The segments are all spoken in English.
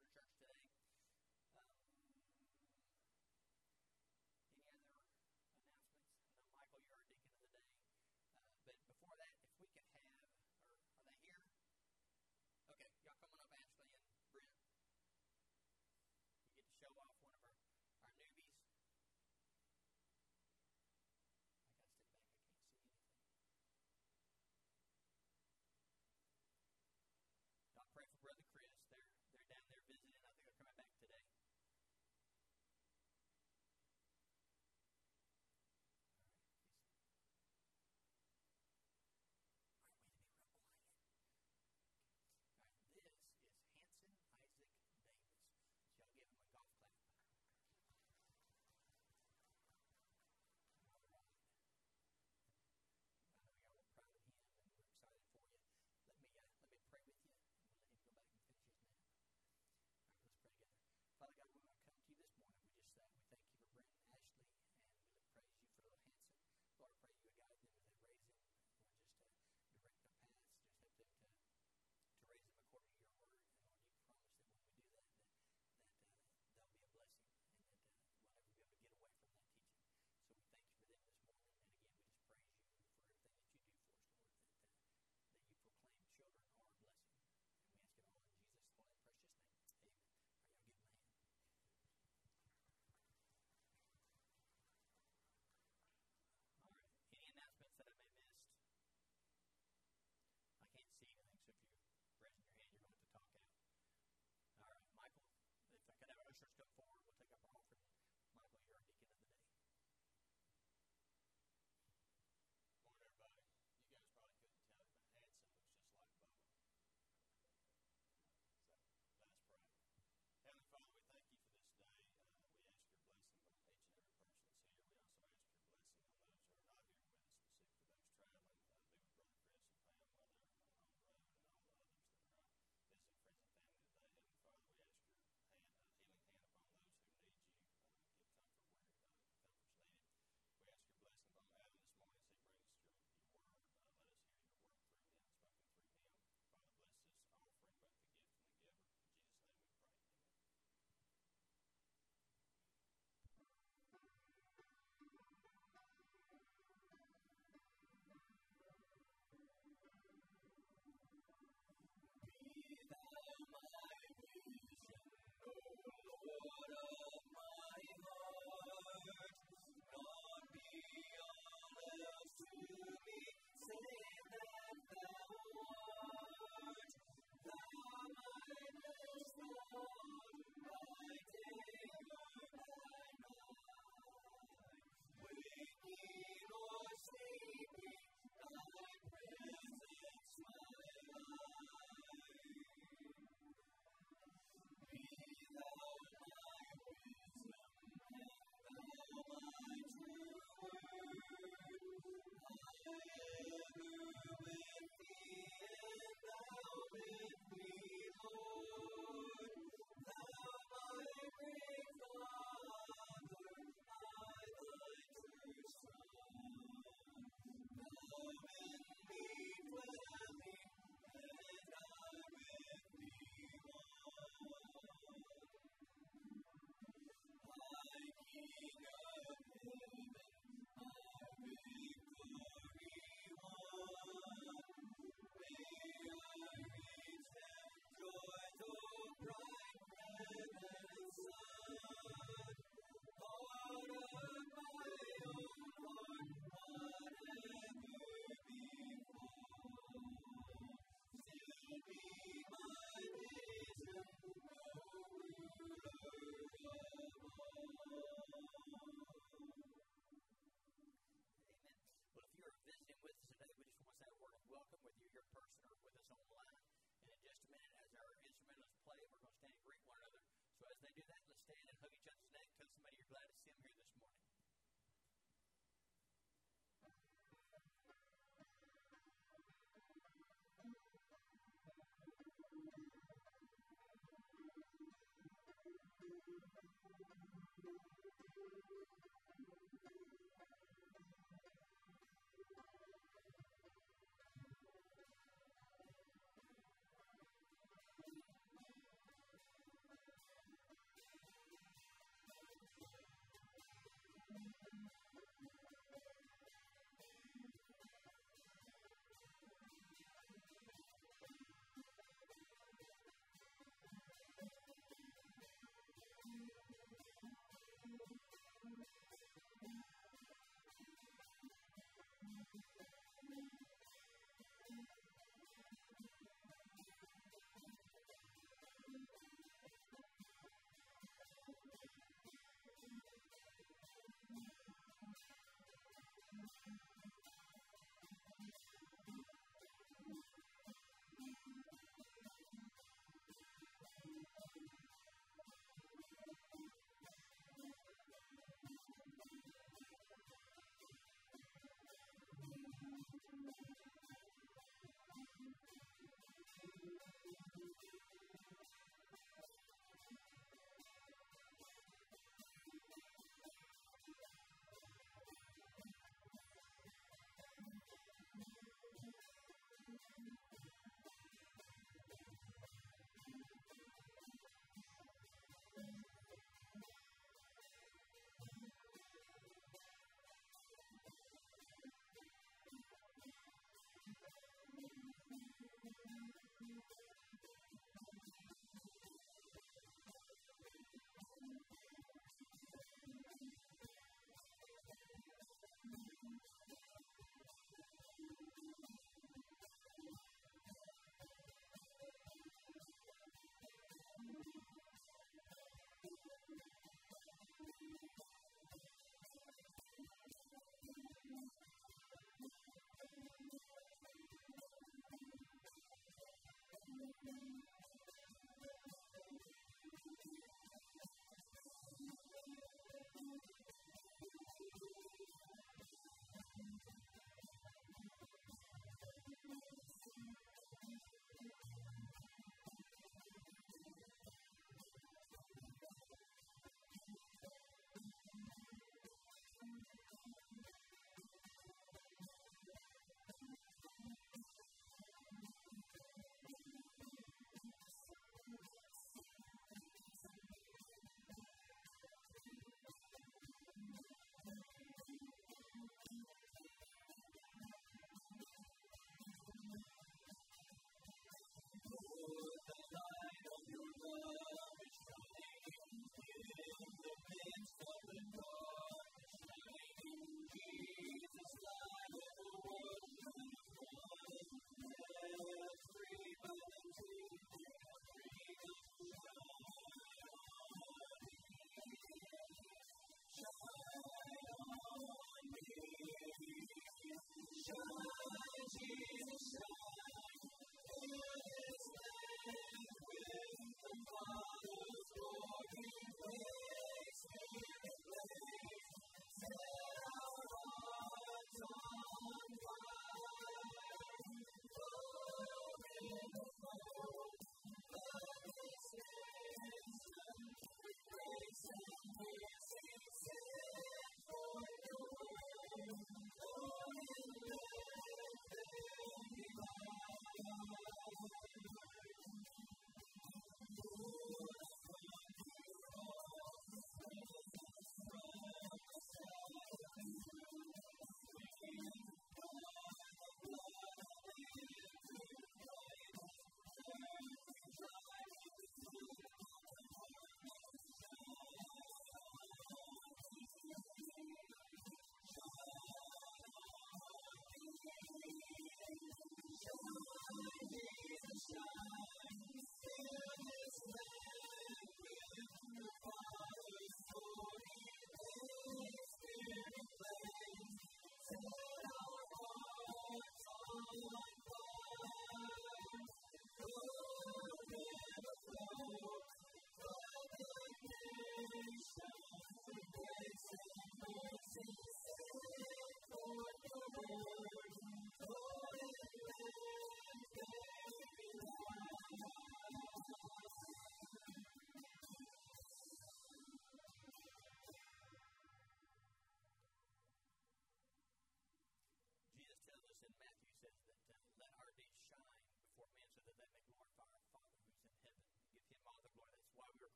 Children's Church today.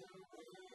何?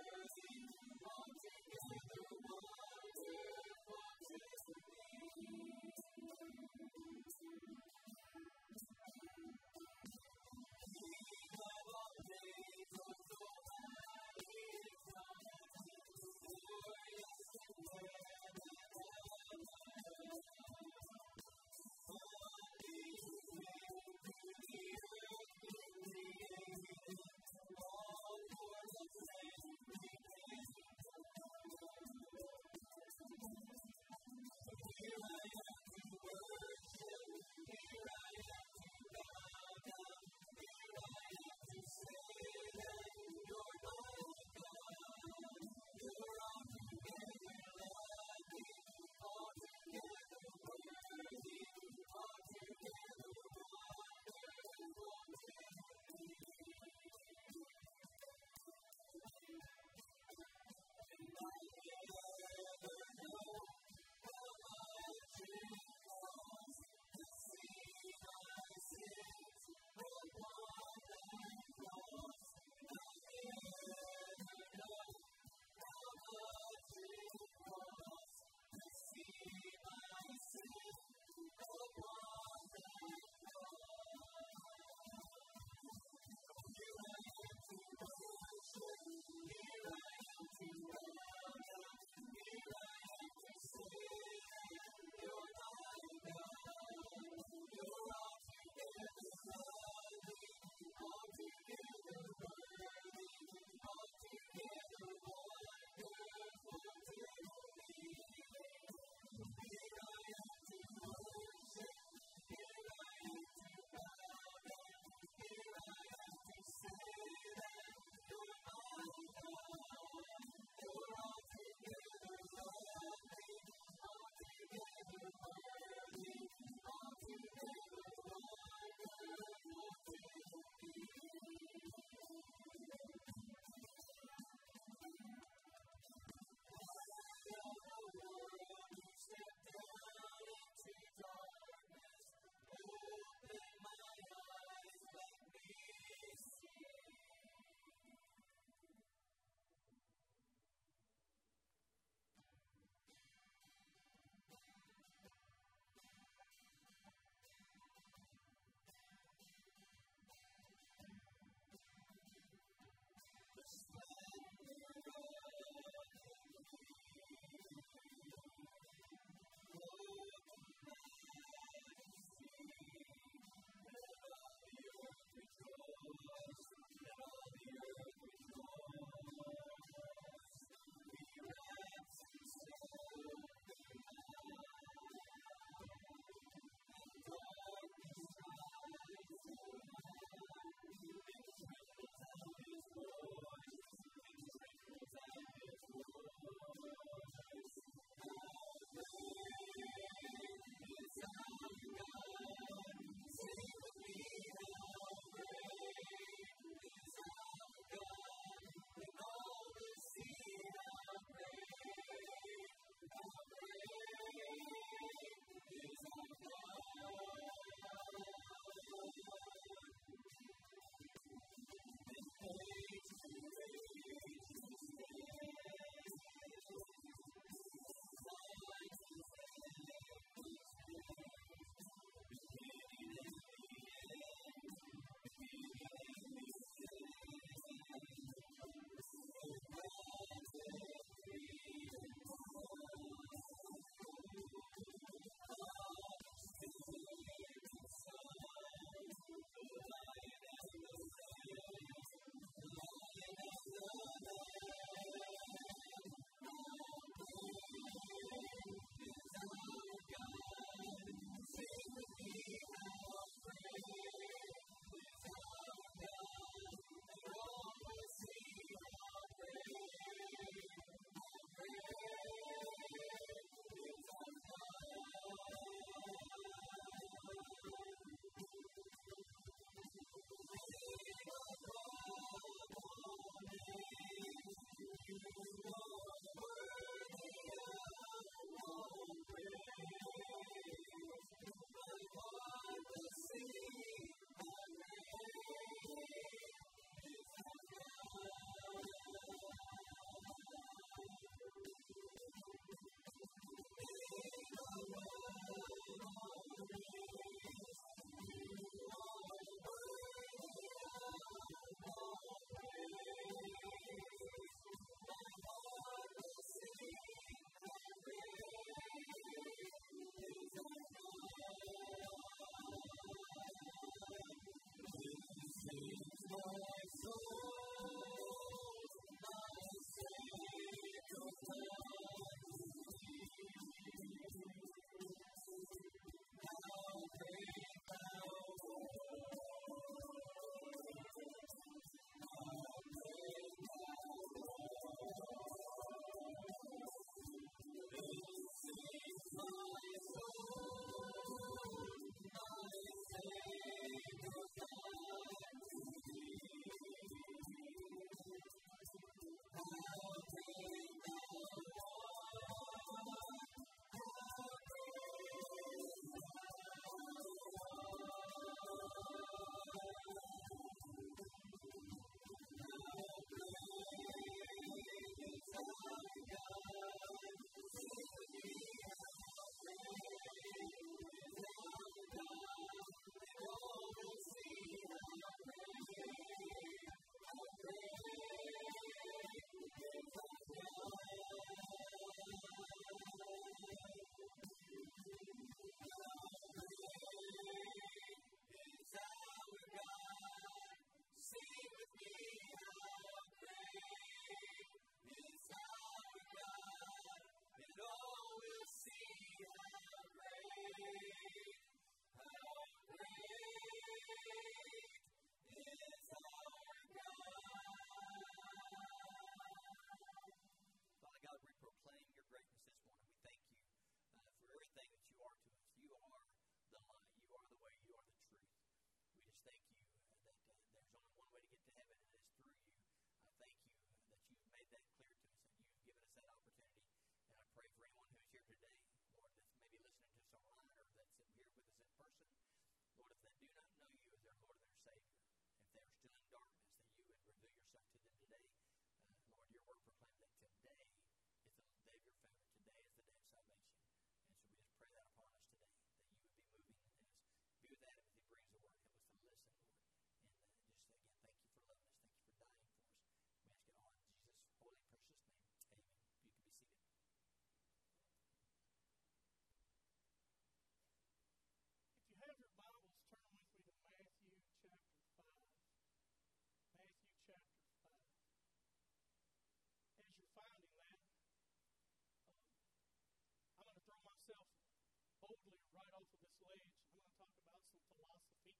Of this ledge. I'm going to talk about some philosophy.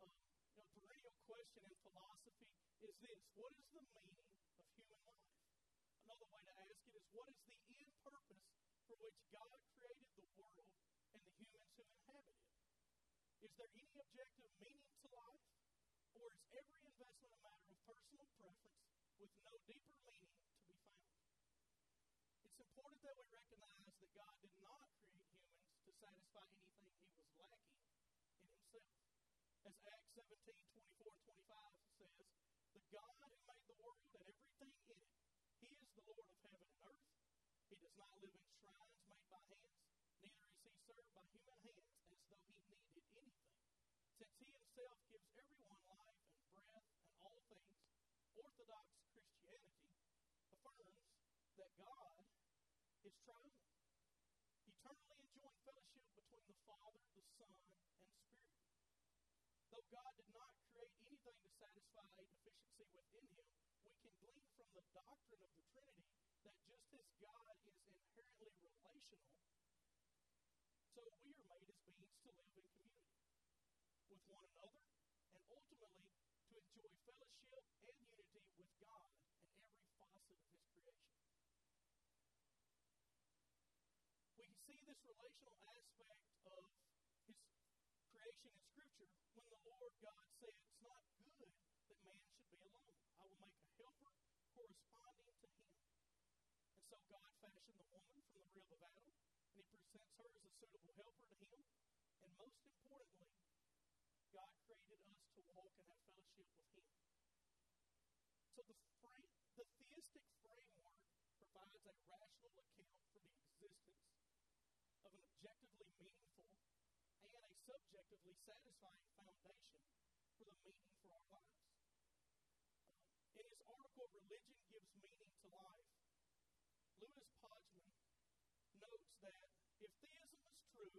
Um, you know, perennial question in philosophy is this What is the meaning of human life? Another way to ask it is What is the end purpose for which God created the world and the humans who inhabit it? Is there any objective meaning to life? Or is every investment a matter of personal preference with no deeper meaning to be found? It's important that we recognize that God did not satisfy anything he was lacking in himself. As Acts 17 24 and 25 says, The God who made the world and everything in it, he is the Lord of heaven and earth. He does not live in shrines made by hands, neither is he served by human hands as though he needed anything. Since he himself gives everyone life and breath and all things, Orthodox Christianity affirms that God is triune, eternally enjoying fellowship between the Father, the Son, and Spirit. God did not create anything to satisfy a deficiency within him, we can glean from the doctrine of the Trinity that just as God is inherently relational, so we are made as beings to live in community with one another and ultimately to enjoy fellowship and unity with God in every facet of his creation. We can see this relational aspect of creation in Scripture when the Lord God said, It's not good that man should be alone. I will make a helper corresponding to him. And so God fashioned the woman from the rib of Adam, and he presents her as a suitable helper to him. And most importantly, God created us to walk and have fellowship with him. So the, frame, the theistic framework provides a rational account for the existence of an a subjectively satisfying foundation for the meaning for our lives. In his article, Religion Gives Meaning to Life, Louis Pojman notes that if theism is true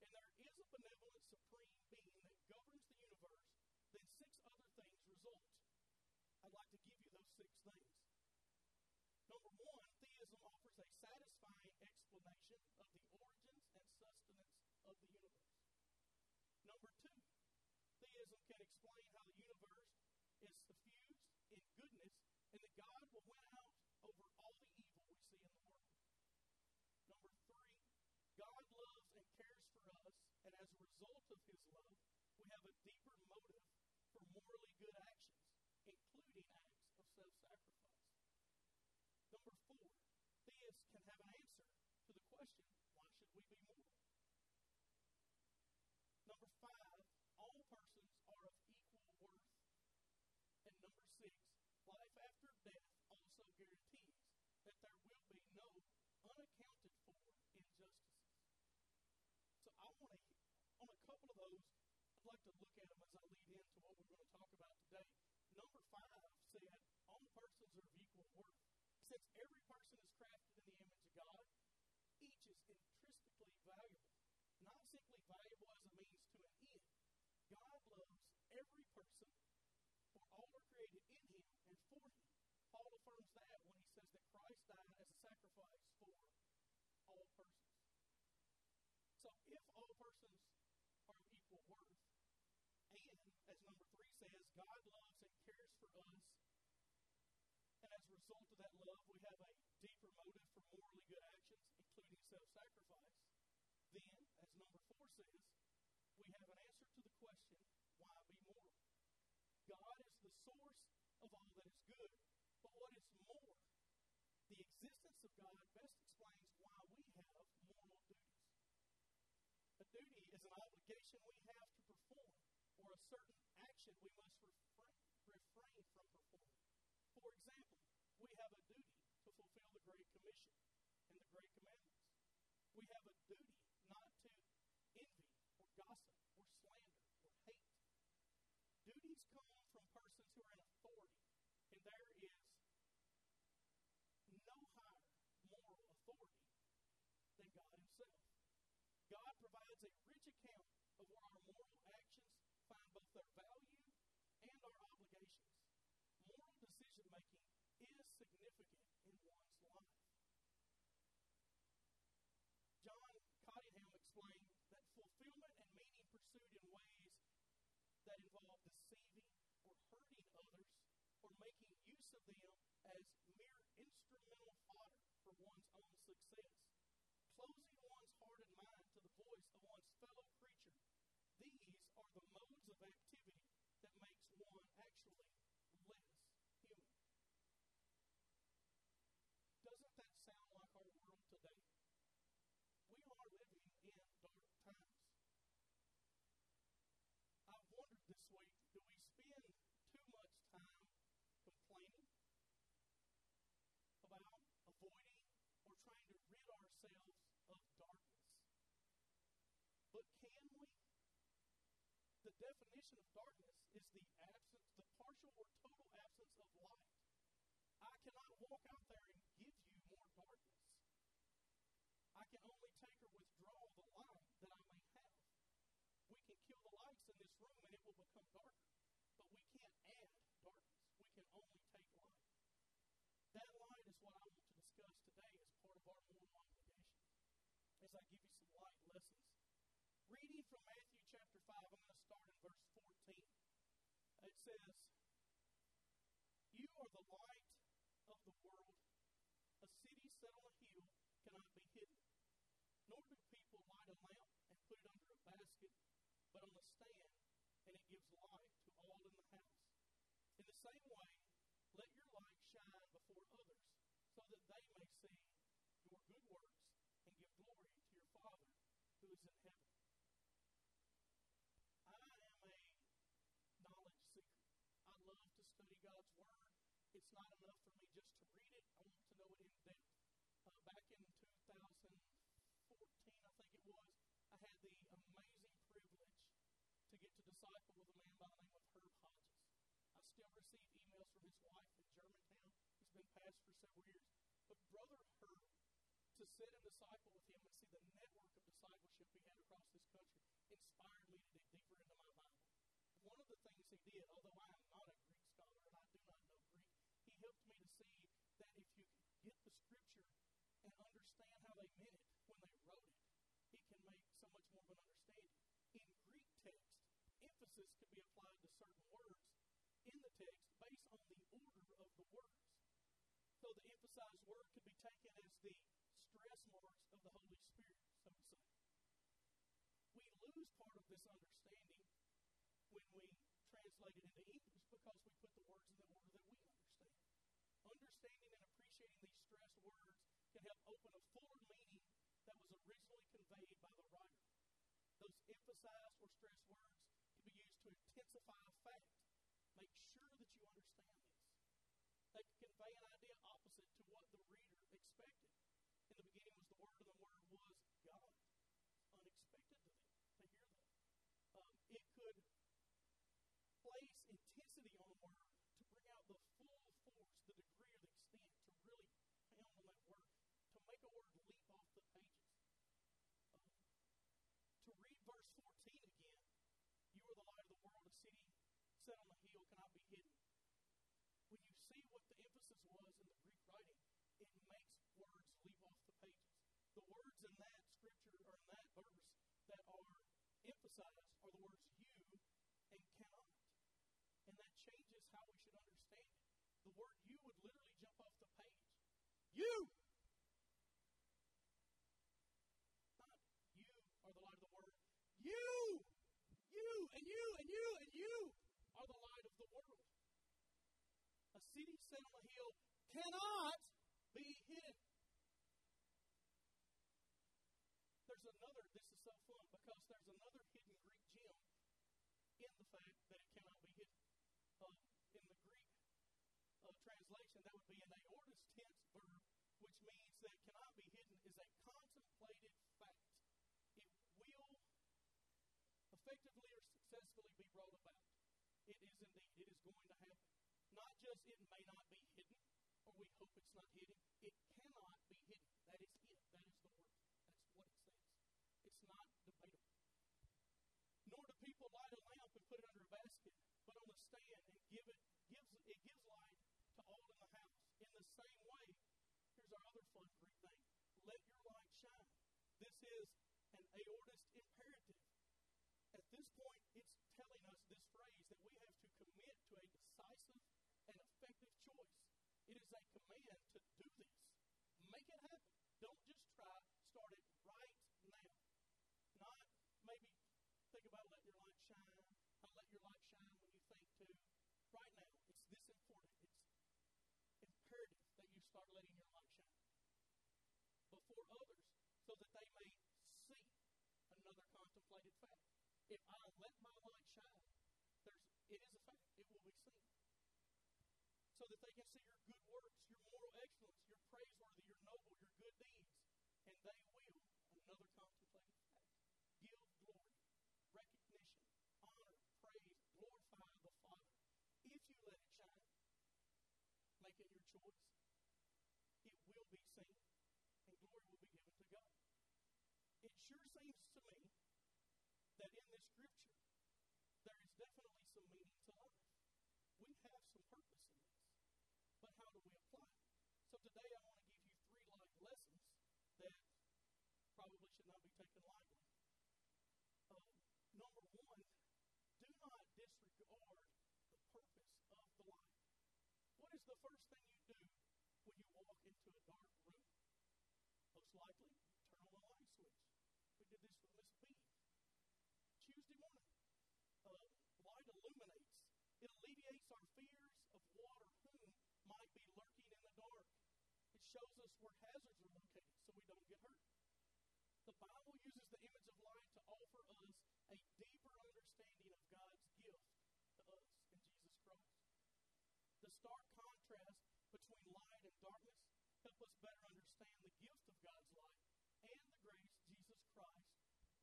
and there is a benevolent supreme being that governs the universe, then six other things result. I'd like to give you those six things. Number one, theism offers a satisfying explanation of the origins and sustenance of the universe. Number two, theism can explain how the universe is suffused in goodness and that God will win out over all the evil we see in the world. Number three, God loves and cares for us, and as a result of his love, we have a deeper motive for morally good actions, including acts of self sacrifice. Number four, theists can have an answer to the question why should we be moral? Number five, all persons are of equal worth. And number six, life after death also guarantees that there will be no unaccounted for injustices. So I want to, on a couple of those, I'd like to look at them as I lead into what we're going to talk about today. Number five said all persons are of equal worth. Since every person is crafted in the image of God, each is intrinsically valuable, not simply valuable as a means to an end. God loves every person, all are created in him and for him. Paul affirms that when he says that Christ died as a sacrifice for all persons. So if all persons are of equal worth, and as number three says, God loves and cares for us, and as a result of that love, we have a deeper motive for morally good actions, including self sacrifice, then, as number four says, we have an answer to the question why be moral? God is the source of all that is good, but what is more? The existence of God best explains why we have moral duties. A duty is an obligation we have to perform, or a certain action we must refrain, refrain from performing. For example, we have a duty to fulfill the Great Commission and the Great Commandments. We have a duty authority than God Himself. God provides a rich account of where our moral actions find both their value and our obligations. Moral decision making is significant in one's life. John Cottingham explained that fulfillment and meaning pursued in ways that involve deceiving or hurting others or making use of them as mere instrumental for one's own success, closing one's heart and mind to the voice of one's fellow creature. These are the modes of activity that makes one actually less human. Doesn't that sound like our world today? We are living in dark times. I've wondered this week do we spend too much time complaining about, avoiding, or trying to rid ourselves of darkness? But can we? The definition of darkness is the absence, the partial or total absence of light. I cannot walk out there and give you more darkness. I can only take or withdraw the light that I may have. We can kill the lights in this room and it will become darker. But we can't add darkness. We can only take light. That light is what I want to discuss today as part of our moral obligation. As I give you some light lessons. Reading from Matthew chapter 5, I'm going to start in verse 14. It says, You are the light of the world. A city set on a hill cannot be hidden. Nor do people light a lamp and put it under a basket, but on a stand, and it gives light to all in the house. In the same way, let your light shine before others, so that they may see your good works glory to your Father who is in heaven. I am a knowledge seeker. I love to study God's Word. It's not enough for me just to read it, I want to know it in depth. Uh, back in 2014, I think it was, I had the amazing privilege to get to disciple with a man by the name of Herb Hodges. I still receive emails from his wife in Germantown. He's been passed for several years. But Brother Herb, to sit and disciple with him and see the network of discipleship he had across this country inspired me to dig deeper into my Bible. One of the things he did, although I am not a Greek scholar and I do not know Greek, he helped me to see that if you can get the scripture and understand how they meant it when they wrote it, it can make so much more of an understanding. In Greek text, emphasis could be applied to certain words in the text based on the order of the words. So the emphasized word could be taken as the the Holy Spirit, so to say. We lose part of this understanding when we translate it into English because we put the words in the order that we understand. Understanding and appreciating these stressed words can help open a fuller meaning that was originally conveyed by the writer. Those emphasized or stressed words can be used to intensify a fact. Make sure that you understand this. They can convey an idea opposite to what the reader expected. In the beginning was the Word, and the Word was God. It's unexpected to them to hear that. Um, it could place intensity on a word to bring out the full force, the degree or the extent, to really pound on that word, to make a word leap off the pages. Um, to read verse 14 again, you are the light of the world, a city set on a hill cannot be hidden. When you see what the emphasis was in the Greek writing, it makes words leap off the pages. The words in that scripture or in that verse that are emphasized are the words you and cannot. And that changes how we should understand it. The word you would literally jump off the page. You! Not you are the light of the world. You! You and you and you and you are the light of the world. A city set on a hill cannot be hidden. There's another, this is so fun because there's another hidden Greek gem in the fact that it cannot be hidden. Um, in the Greek uh, translation, that would be an aorist tense verb, which means that it cannot be hidden is a contemplated fact. It will effectively or successfully be brought about. It is indeed, it is going to happen. Not just it may not be hidden, or we hope it's not hidden. It cannot be hidden. That is it. That is the word. That's what it says. It's not debatable. Nor do people light a lamp and put it under a basket, but on a stand and give it gives it gives light to all in the house. In the same way, here's our other fun Greek thing. Let your light shine. This is an aorist imperative. At this point, it's telling us this phrase that we have to commit to a decisive and effective choice. It is a command to do this. Make it happen. Don't just try. Start it right now. Not maybe think about letting your light shine. How let your light shine when you think to. Right now, it's this important. It's imperative that you start letting your light shine before others so that they may see another contemplated fact. If I let my light shine, there's it is a fact. It will be seen. So that they can see your good works, your moral excellence, your praiseworthy, your noble, your good deeds. And they will, another contemplated fact, give glory, recognition, honor, praise, glorify the Father. If you let it shine, make it your choice, it will be seen, and glory will be given to God. It sure seems to me that in this scripture, there is definitely some meaning to life. We have some purpose in this. But how do we apply it? So today I want to give you three life lessons that probably should not be taken lightly. Um, number one, do not disregard the purpose of the life. What is the first thing you do when you walk into a dark room? Most likely, turn on the light switch. We did this with Miss B. Tuesday morning. Uh, light illuminates. It alleviates our fears of what or whom might be lurking in the dark. It shows us where hazards are located so we don't get hurt. The Bible uses the image of light to offer us a deeper understanding of God's gift to us in Jesus Christ. The stark contrast between light and darkness help us better understand the gift of God's light and the grace Jesus Christ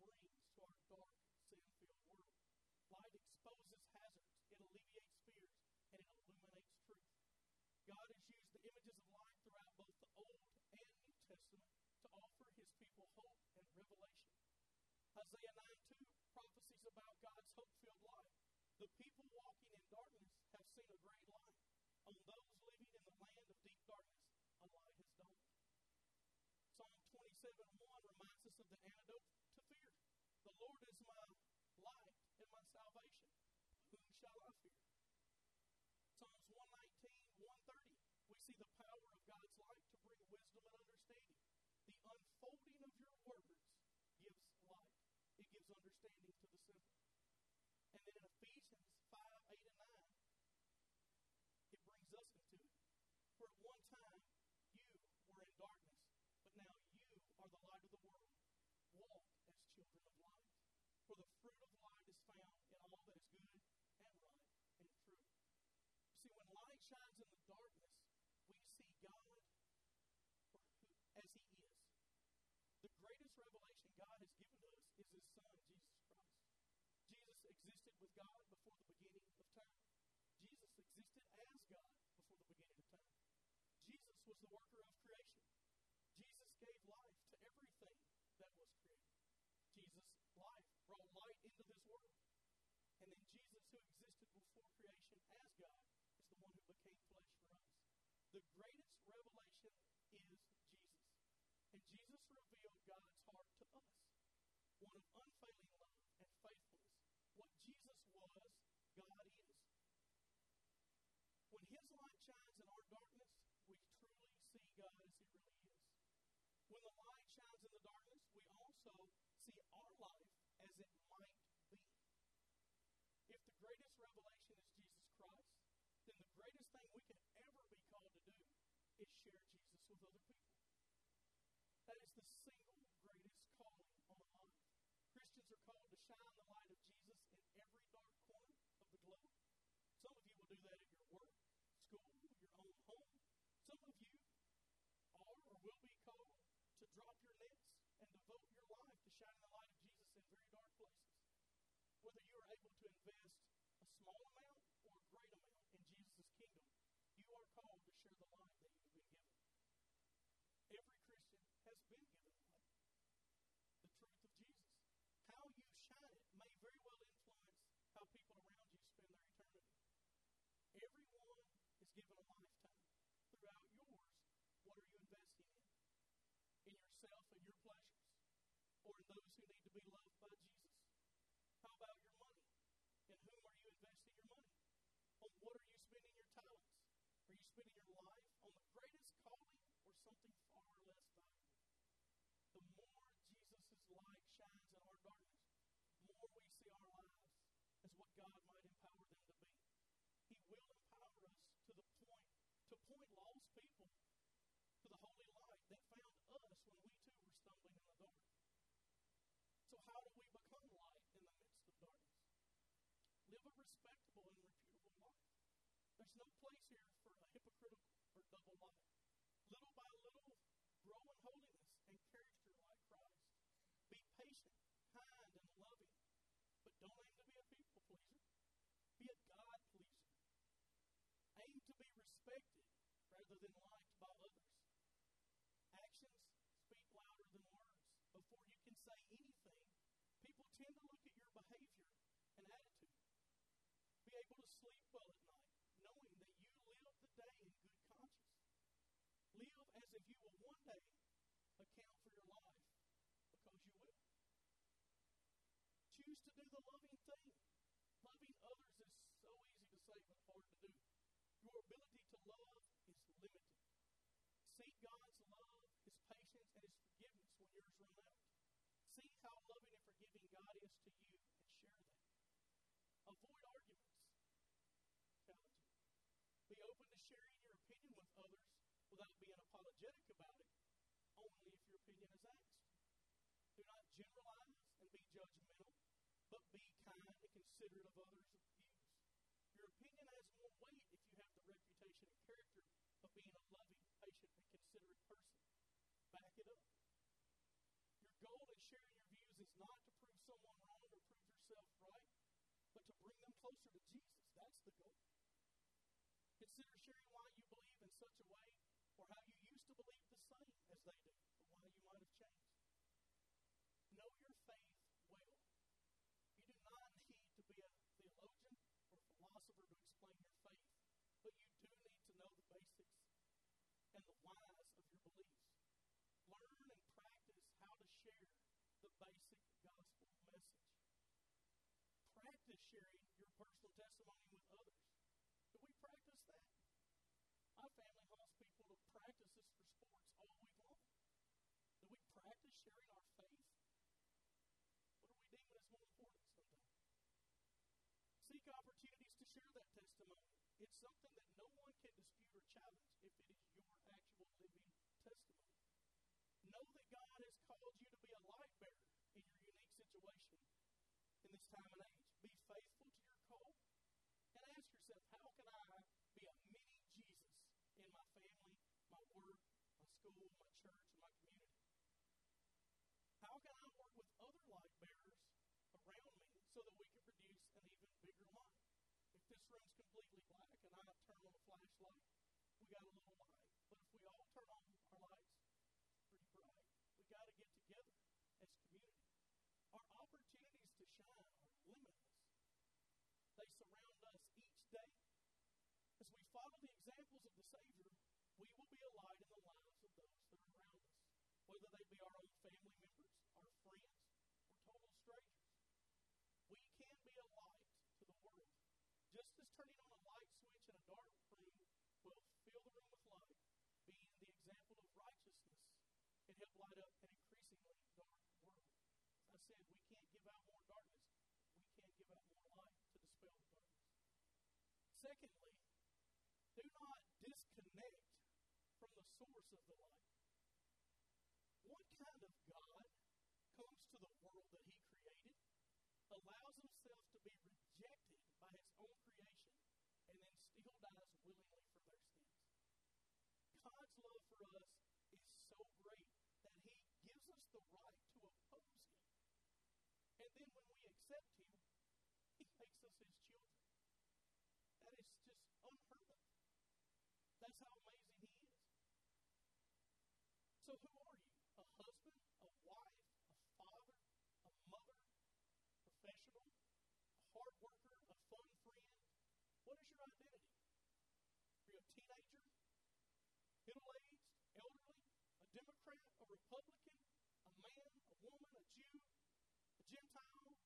brings to our dark, sin-filled world. Light exposes hazards, it alleviates fears, and it illuminates truth. God has used the images of light throughout both the Old and New Testament to offer his people hope and revelation. Isaiah 9 2 prophecies about God's hope filled light. The people walking in darkness have seen a great light. On those living in the land of deep darkness, a light has dawned. Psalm 27 1 reminds us of the antidote to fear. The Lord is my light and my salvation. Whom shall I fear? Psalms 119, 130. We see the power of God's light to bring wisdom and understanding. The unfolding of your words gives light, it gives understanding to the simple. And then in Ephesians 5, 8, and 9, it brings us into it. For at one time you were in darkness, but now you are the light of the world. Walk as children of light. For the fruit of light is found in all that is good and right and true. See, when light shines in the darkness, we see God for who, as He is. The greatest revelation God has given us is His Son, Jesus Christ. Jesus existed with God before the beginning of time. Jesus existed as God before the beginning of time. Jesus was the worker of creation. Jesus gave life to everything that was created. Jesus' life brought light into this world. And then Jesus, who existed before creation as God, is the one who became flesh for us. The greatest revelation is Jesus. And Jesus revealed God's heart to us one of unfailing love and faithfulness. What Jesus was, God is. When His light shines in our darkness, we truly see God as He really is. When the light shines in the darkness, we also see our life as it might be. If the greatest revelation is Jesus Christ, then the greatest thing we can ever be called to do is share Jesus with other people. That is the single greatest calling on life. Christians are called to shine the light of Jesus in every dark corner of the globe. Some of you will do that at your work, school, your own home. Some of you are or will be called to drop your nets and devote your life to shining the light of Jesus in very dark places. Whether you are able to invest a small amount or a great amount in Jesus' kingdom, you are called to share the light that you've been given. Every Christian has been given light, the truth of Jesus. How you shine it may very well influence how people around you spend their eternity. Everyone is given a lifetime. Throughout yours, what are you investing in? In yourself and your pleasures? Or in those who need to be loved by Jesus? How about your money? In whom are you investing your money? On what are you spending your talents? Are you spending your life on the greatest calling or something far less valuable. The more Jesus' light shines in our darkness, the more we see our lives as what God might empower them to be. He will empower us to the point to point lost people to the holy light that found us when we too were stumbling in the dark. So how do we become light in the midst of darkness? Live a respectable and reputable life. There's no place here for a hypocritical or double life. Little by little, grow in holiness and character like Christ. Be patient, kind, and loving, but don't aim to be a people pleaser. Be a God pleaser. Aim to be respected rather than liked by others. Actions speak louder than words. Before you can say anything, people tend to look at your behavior and attitude. Be able to sleep well at night, knowing that you live the day in good conscience. Live as if you will one day account for your life, because you will. Choose to do the loving thing. Loving others is so easy to say but hard to do. Your ability to love is limited. Seek God's love, His patience, and His forgiveness when yours run out. See how loving and forgiving God is to you and share that. Avoid arguments. Challenge you. Be open to sharing your opinion with others without being apologetic about it, only if your opinion is asked. Do not generalize and be judgmental, but be kind and considerate of others' views. Your opinion has more weight if you have the reputation and character of being a loving, patient, and considerate person. Back it up. Your goal in sharing your views is not to prove someone wrong or prove yourself right, but to bring them closer to Jesus. That's the goal. Consider sharing why you believe in such a way, or how you used to believe the same as they do, but why you might have changed. Know your faith well. You do not need to be a theologian or philosopher to explain your faith, but you do need to know the basics and the whys of your beliefs. Learn and practice how to share the basic gospel message. Practice sharing your personal testimony with others. Do we practice that? My family hauls people to practice this for sports all week long. Do we practice sharing our faith? What as more important sometimes? Seek opportunities to share that testimony. It's something that no one can dispute or challenge if it is your actual living testimony. Know that God has called you to be a light bearer in your unique situation in this time and age. Be faithful to your call and ask yourself, how can I be a mini Jesus in my family, my work, my school, my church, and my community? How can I work with other light bearers around me so that we can produce an even bigger light? If this room's completely black and I turn on a flashlight, we got a little light. But if we all turn on our lights, it's pretty bright. We got to get together as community. Our opportunities to shine are limitless. They surround us each day. As we follow the examples of the Savior, we will be a light in the lives of those that are around us, whether they be our own family members, our friends, or total strangers. We can be a light to the world. Just as turning on a light switch in a dark room will fill the room with light, being the example of righteousness can help light up an increasingly dark world. As I said, we can't give out more darkness. We can't give out more light to dispel the darkness. Secondly, do not disconnect from the source of the light. What kind of God comes to the world that he created, allows himself to be rejected by his own creation, and then still dies willingly for their sins? God's love for us is so great that he gives us the right to oppose him. And then when we accept him, he makes us his children. That is just unheard of. That's how amazing he is. So, who are you? A husband, a wife, a father, a mother, professional, a hard worker, a fun friend? What is your identity? Are you a teenager, middle aged, elderly, a Democrat, a Republican, a man, a woman, a Jew, a Gentile? Are you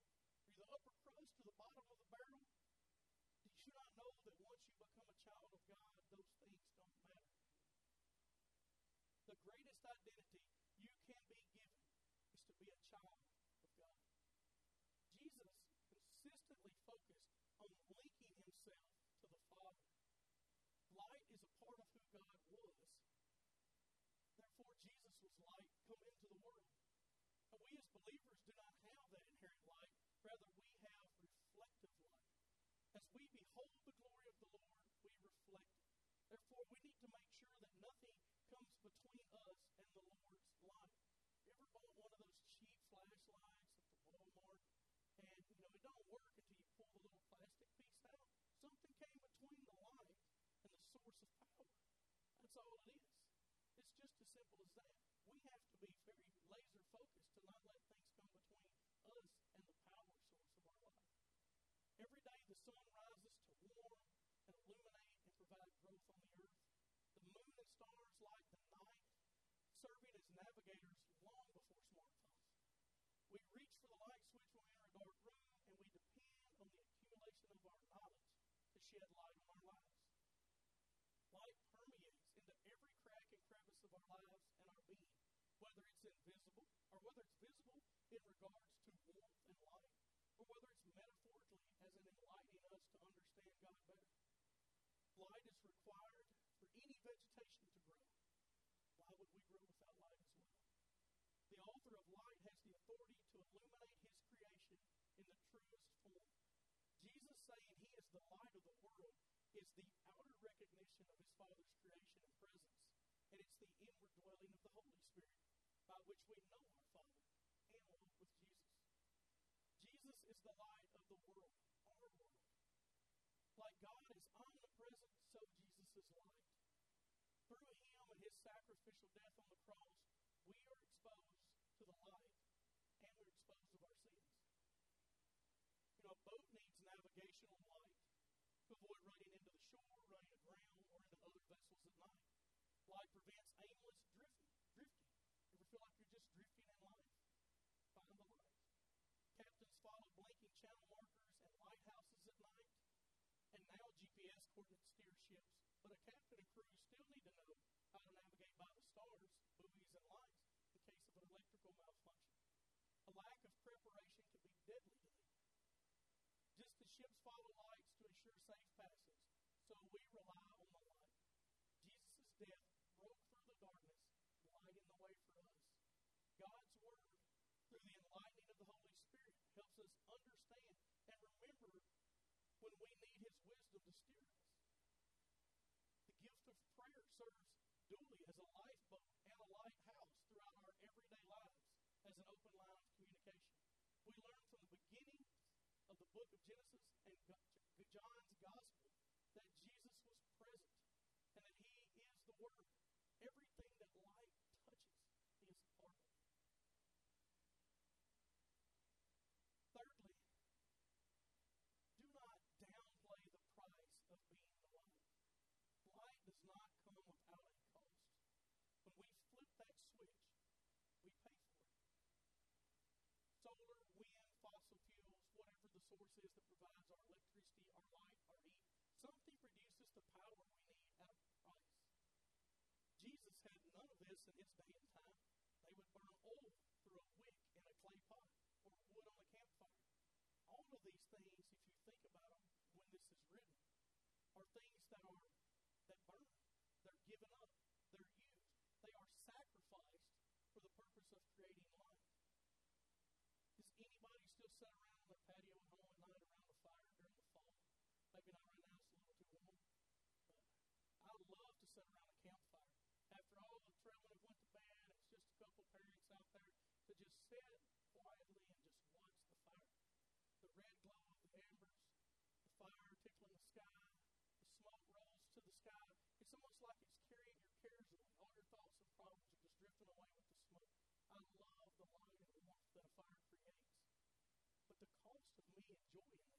the upper crust or the bottom of the barrel? Did you not know that once you become a child of God, those things don't matter? The greatest identity you can be given is to be a child of God. Jesus consistently focused on linking himself to the Father. Light is a part of who God was. Therefore, Jesus was light come into the world. And we as believers do not have that inherent light, rather, we have reflective light. As we behold the glory of the Lord, we reflect it. Therefore, we need to make sure that nothing comes between us and the Lord's light. You ever bought one of those cheap flashlights at the Walmart? And, you know, it don't work until you pull the little plastic piece out. Something came between the light and the source of power. That's all it is. It's just as simple as that. We have to be very laser focused to not let things come between us and the power source of our life. Every day the sun rises to warm and illuminate and provide growth on the earth. The moon and stars light the night, serving as navigators long before smartphones. We reach for the light switch when we enter a dark room, and we depend on the accumulation of our knowledge to shed light on our lives. Light permeates into every crack and crevice of our lives and our being, whether it's invisible or whether it's visible in regards to warmth and light, or whether it's metaphorically as in enlightening us to understand God better. Light is required for any vegetation to grow. Why would we grow without light as well? The author of light has the authority to illuminate his creation in the truest form. Jesus saying he is the light of the world is the outer recognition of his Father's creation and presence, and it's the inward dwelling of the Holy Spirit by which we know our Father and walk with Jesus. Jesus is the light of the world, our world. Like God is omnipresent, so Jesus is light. Through him and his sacrificial death on the cross, we are exposed to the light and we're exposed of our sins. You know, a boat needs navigational light to avoid running into the shore, running aground, or into other vessels at night. Light prevents aimless drifting. Drifting. Ever feel like you're just drifting in life? Find the light. Captains follow blinking channel markers and lighthouses at night, and now GPS coordinate steer ships. But a captain and crew still need to know how to navigate by the stars, buoys, and lights in case of an electrical malfunction. A lack of preparation can be deadly to them. Just as ships follow lights to ensure safe passage, so we rely on the light. Jesus' death broke through the darkness, lighting the way for us. God's Word, through the enlightening of the Holy Spirit, helps us understand and remember when we need His wisdom to steer us. The gift of prayer serves duly as a lifeboat and a lighthouse throughout our everyday lives as an open line of communication. We learn from the beginning of the book of Genesis and John's Gospel that Jesus was present and that He is the Word. Everything that light touches, He is a part of. Thirdly, do not downplay the price of being the light. Light does not come without a cost. When we flip that switch, we pay for it. Solar, wind, fossil fuels, whatever the source is that provides our electricity, our light, our heat, something produces the power we need at a price. Jesus had none of this in his day and time. They would burn oil through a wick in a clay pot or wood on a campfire. All of these things, if you think about them when this is written, are things that are that burn. They're given up. They're used. They are sacrificed for the purpose of creating light. Does anybody still sit around on their patio at home at night around the fire during the fall? Maybe not right now, it's a little too warm. But I love to sit around a campfire. After all the traveling have went to bed, it's just a couple parents out there to just sit quietly and just watch the fire. The red glow of the embers, the fire tickling the sky, the smoke rolls to the sky. It's almost like it's carrying your cares away. All your thoughts and problems are just drifting away with the smoke. I love the light and warmth that a fire creates. But the cost of me enjoying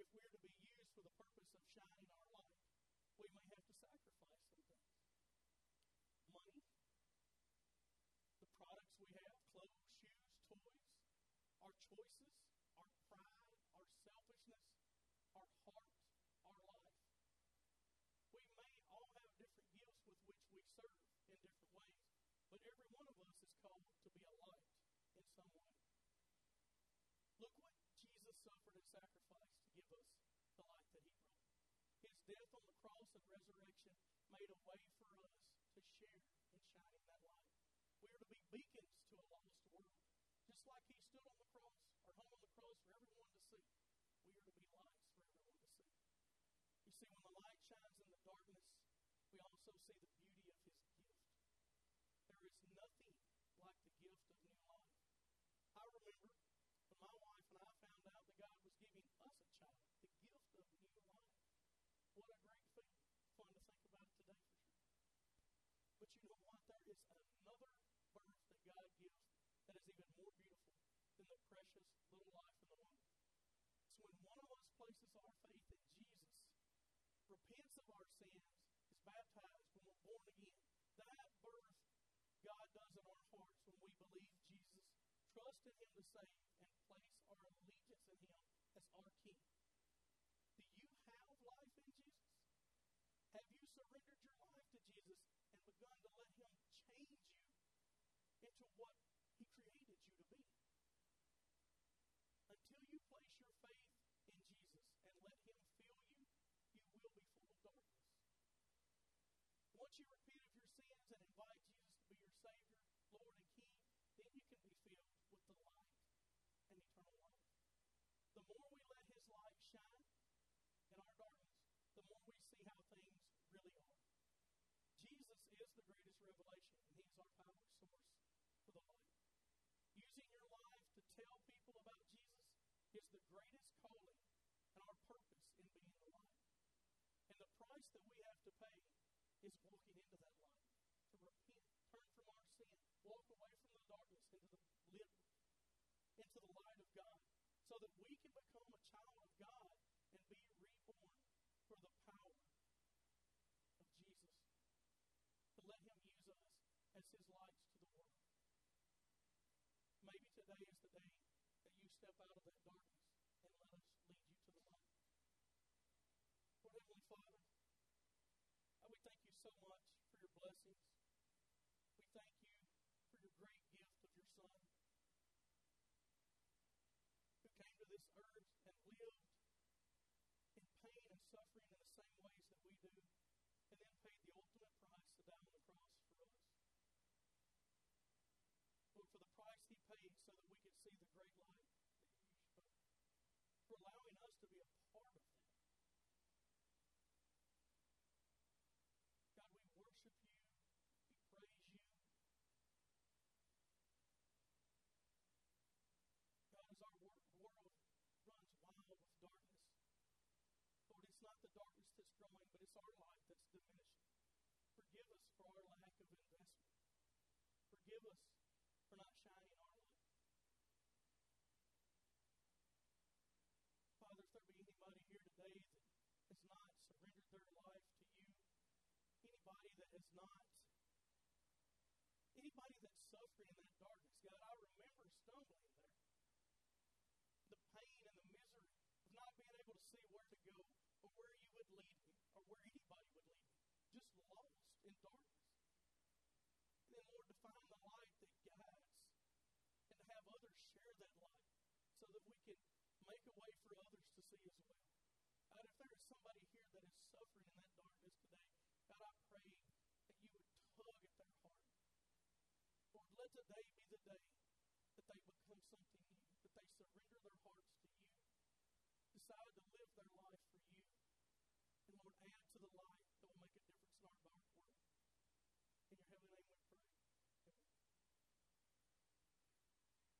if we're to be used for the purpose of shining our light, we may have to sacrifice some things. Money, the products we have, clothes, shoes, toys, our choices, our pride, our selfishness, our heart, our life. We may all have different gifts with which we serve in different ways, but every one of us is called to be a light in some way. Death on the cross and resurrection made a way for us to share and shine in that light. We are to be beacons to a lost world. Just like he stood on the cross or hung on the cross for everyone to see, we are to be lights for everyone to see. You see, when the light shines in the darkness, we also see the beauty of his gift. There is nothing like the gift of new life. I remember when my wife and I found out that God was giving us a child, the gift of new life. What a great feeling. Fun to think about it today for sure. But you know what? There is another birth that God gives that is even more beautiful than the precious little life in the womb. It's when one of us places our faith in Jesus, repents of our sins, is baptized when we're born again. That birth God does in our hearts when we believe Jesus, trust in Him to save, and place our allegiance in Him as our King. Do you have life in Jesus? Have you surrendered your life to Jesus and begun to let Him change you into what He created you to be? Until you place your faith in Jesus and let Him fill you, you will be full of darkness. Once you repent of your sins and invite Jesus to be your Savior, Lord, and King, then you can be filled with the light and eternal life. The more we let His light shine in our darkness, the more we see how things really are. Jesus is the greatest revelation, and He is our power source for the light. Using your life to tell people about Jesus is the greatest calling and our purpose in being the light. And the price that we have to pay is walking into that light, to repent, turn from our sin, walk away from the darkness into the lit, into the light of God, so that we can become a child of God and be reborn for the power of Jesus. To let Him use us as lights to the world. Maybe today is the day that you step out of that darkness and let us lead you to the light. Lord Heavenly Father, uh, we thank you so much for your blessings. We thank you for your great gift of your Son, who came to this earth and lived in pain and suffering in the same ways that we do, and then paid the ultimate price to die on the cross for us. Lord, for the price he paid so that we could see the great light for allowing us to be a part of that. God, we worship you, we praise you. God, as our wor- world runs wild with darkness, Lord, it's not the darkness that's growing, but it's our light that's diminishing. Forgive us for our lack of investment. Forgive us for not shining our light. Father, if there be anybody here today that has not surrendered their life to you, anybody that has not, anybody that's suffering in that darkness, God, I remember stumbling there. The pain and the misery of not being able to see where to go or where you would lead me or where anybody would lead me. Just lost in darkness. And then, Lord, to find the light that guides and to have others share that light so that we can make a way for others to see as well. God, if there is somebody here that is suffering in that darkness today, God, I pray that you would tug at their heart. Lord, let today be the day that they become something new, that they surrender their hearts to you, decide to live their life for you, and Lord, add to the light that will make a difference in our dark world. In your heavenly name we pray. Amen.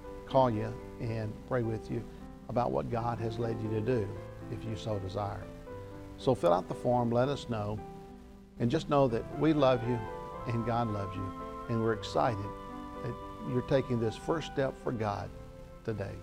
call you and pray with you about what God has led you to do if you so desire. So fill out the form, let us know, and just know that we love you and God loves you. and we're excited that you're taking this first step for God today.